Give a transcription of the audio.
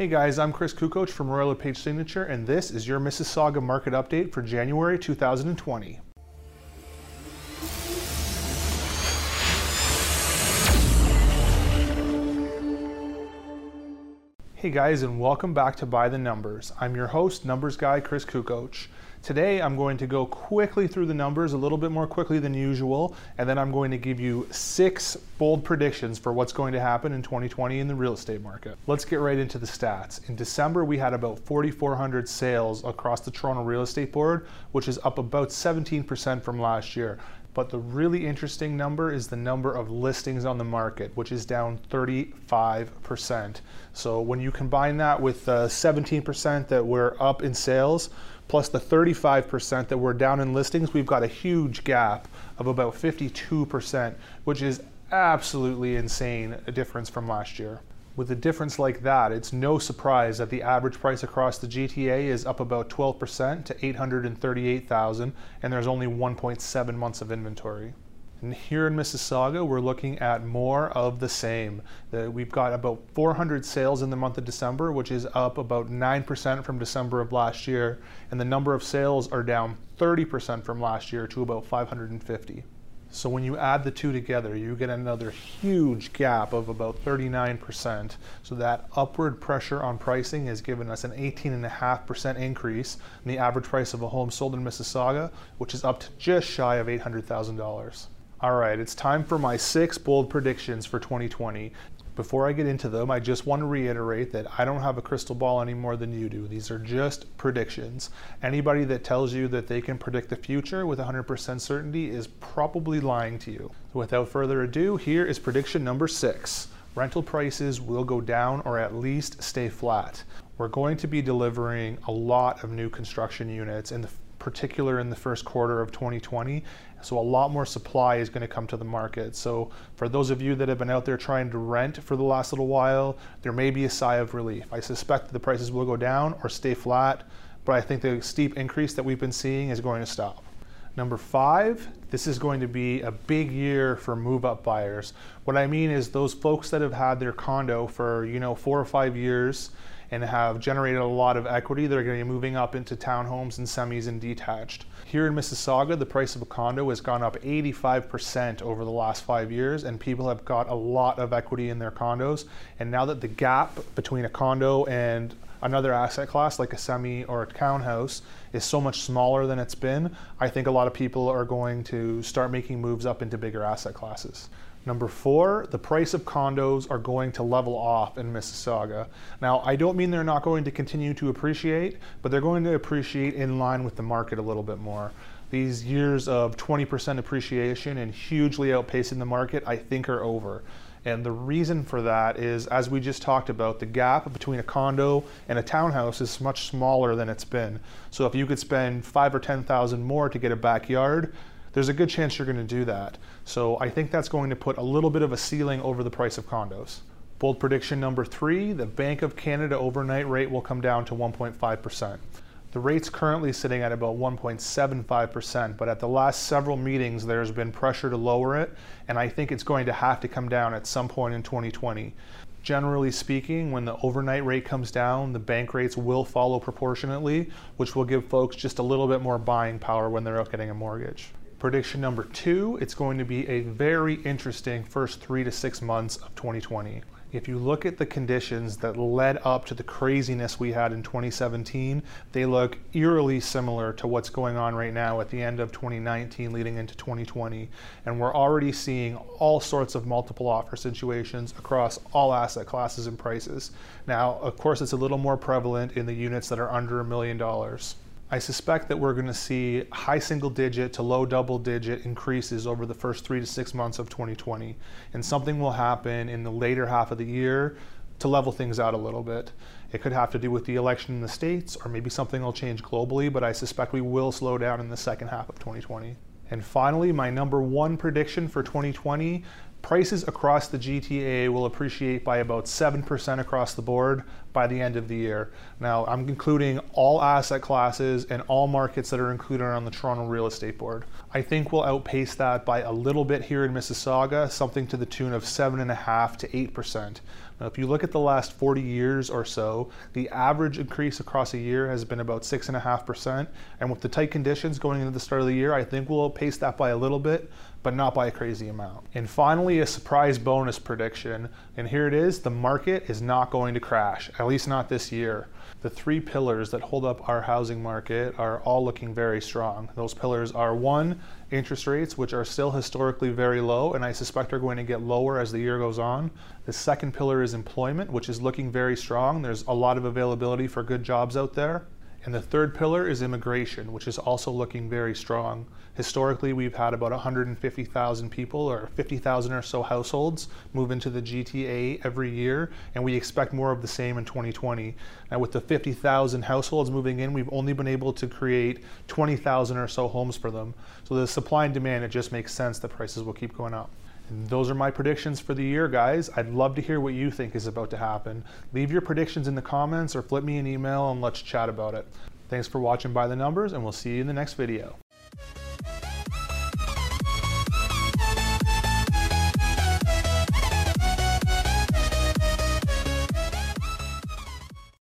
Hey guys, I'm Chris Cucoch from Royal LePage Signature, and this is your Mississauga market update for January 2020. Hey guys, and welcome back to By the Numbers. I'm your host, numbers guy Chris Cucoch. Today I'm going to go quickly through the numbers, a little bit more quickly than usual, and then I'm going to give you six bold predictions for what's going to happen in 2020 in the real estate market. Let's get right into the stats. In December, we had about 4,400 sales across the Toronto Real Estate Board, which is up about 17% from last year. But the really interesting number is the number of listings on the market, which is down 35%. So when you combine that with the 17% that we're up in sales, plus the 35% that we're down in listings, we've got a huge gap of about 52%, which is absolutely insane a difference from last year. With a difference like that, it's no surprise that the average price across the GTA is up about 12% to 838,000 and there's only 1.7 months of inventory. And here in Mississauga, we're looking at more of the same. Uh, we've got about 400 sales in the month of December, which is up about 9% from December of last year. And the number of sales are down 30% from last year to about 550. So when you add the two together, you get another huge gap of about 39%. So that upward pressure on pricing has given us an 18.5% increase in the average price of a home sold in Mississauga, which is up to just shy of $800,000. All right, it's time for my six bold predictions for 2020. Before I get into them, I just want to reiterate that I don't have a crystal ball any more than you do. These are just predictions. Anybody that tells you that they can predict the future with 100% certainty is probably lying to you. Without further ado, here is prediction number six. Rental prices will go down or at least stay flat. We're going to be delivering a lot of new construction units in the particular in the first quarter of 2020. So a lot more supply is going to come to the market. So for those of you that have been out there trying to rent for the last little while, there may be a sigh of relief. I suspect the prices will go down or stay flat, but I think the steep increase that we've been seeing is going to stop. Number five, this is going to be a big year for move up buyers. What I mean is those folks that have had their condo for, you know, four or five years and have generated a lot of equity. They're going to be moving up into townhomes and semis and detached. Here in Mississauga, the price of a condo has gone up 85% over the last five years, and people have got a lot of equity in their condos. And now that the gap between a condo and another asset class like a semi or a townhouse is so much smaller than it's been, I think a lot of people are going to start making moves up into bigger asset classes. Number four, the price of condos are going to level off in Mississauga. Now, I don't mean they're not going to continue to appreciate, but they're going to appreciate in line with the market a little bit more. These years of 20% appreciation and hugely outpacing the market, I think, are over. And the reason for that is, as we just talked about, the gap between a condo and a townhouse is much smaller than it's been. So if you could spend five or ten thousand more to get a backyard, there's a good chance you're going to do that. So I think that's going to put a little bit of a ceiling over the price of condos. Bold prediction number three, the Bank of Canada overnight rate will come down to 1.5%. The rate's currently sitting at about 1.75%, but at the last several meetings, there's been pressure to lower it, and I think it's going to have to come down at some point in 2020. Generally speaking, when the overnight rate comes down, the bank rates will follow proportionately, which will give folks just a little bit more buying power when they're out getting a mortgage. Prediction number two, it's going to be a very interesting first three to six months of 2020. If you look at the conditions that led up to the craziness we had in 2017, they look eerily similar to what's going on right now at the end of 2019 leading into 2020. And we're already seeing all sorts of multiple offer situations across all asset classes and prices. Now, of course, it's a little more prevalent in the units that are under a million dollars. I suspect that we're going to see high single digit to low double digit increases over the first three to six months of 2020. And something will happen in the later half of the year to level things out a little bit. It could have to do with the election in the States, or maybe something will change globally, but I suspect we will slow down in the second half of 2020. And finally, my number one prediction for 2020 prices across the GTA will appreciate by about 7% across the board by the end of the year. Now, I'm including all asset classes and all markets that are included on the Toronto Real Estate Board. I think we'll outpace that by a little bit here in Mississauga, something to the tune of 7.5 to 8%. Now, if you look at the last 40 years or so, the average increase across a year has been about 6.5%. And with the tight conditions going into the start of the year, I think we'll outpace that by a little bit, but not by a crazy amount. And finally, a surprise bonus prediction. And here it is the market is not going to crash, at least not this year. The three pillars that hold up our housing market are all looking very strong. Those pillars are one, interest rates, which are still historically very low, and I suspect are going to get lower as the year goes on. The second pillar is employment, which is looking very strong. There's a lot of availability for good jobs out there. And the third pillar is immigration, which is also looking very strong. Historically, we've had about 150,000 people or 50,000 or so households move into the GTA every year, and we expect more of the same in 2020. Now, with the 50,000 households moving in, we've only been able to create 20,000 or so homes for them. So the supply and demand, it just makes sense that prices will keep going up. Those are my predictions for the year, guys. I'd love to hear what you think is about to happen. Leave your predictions in the comments or flip me an email and let's chat about it. Thanks for watching By the Numbers, and we'll see you in the next video.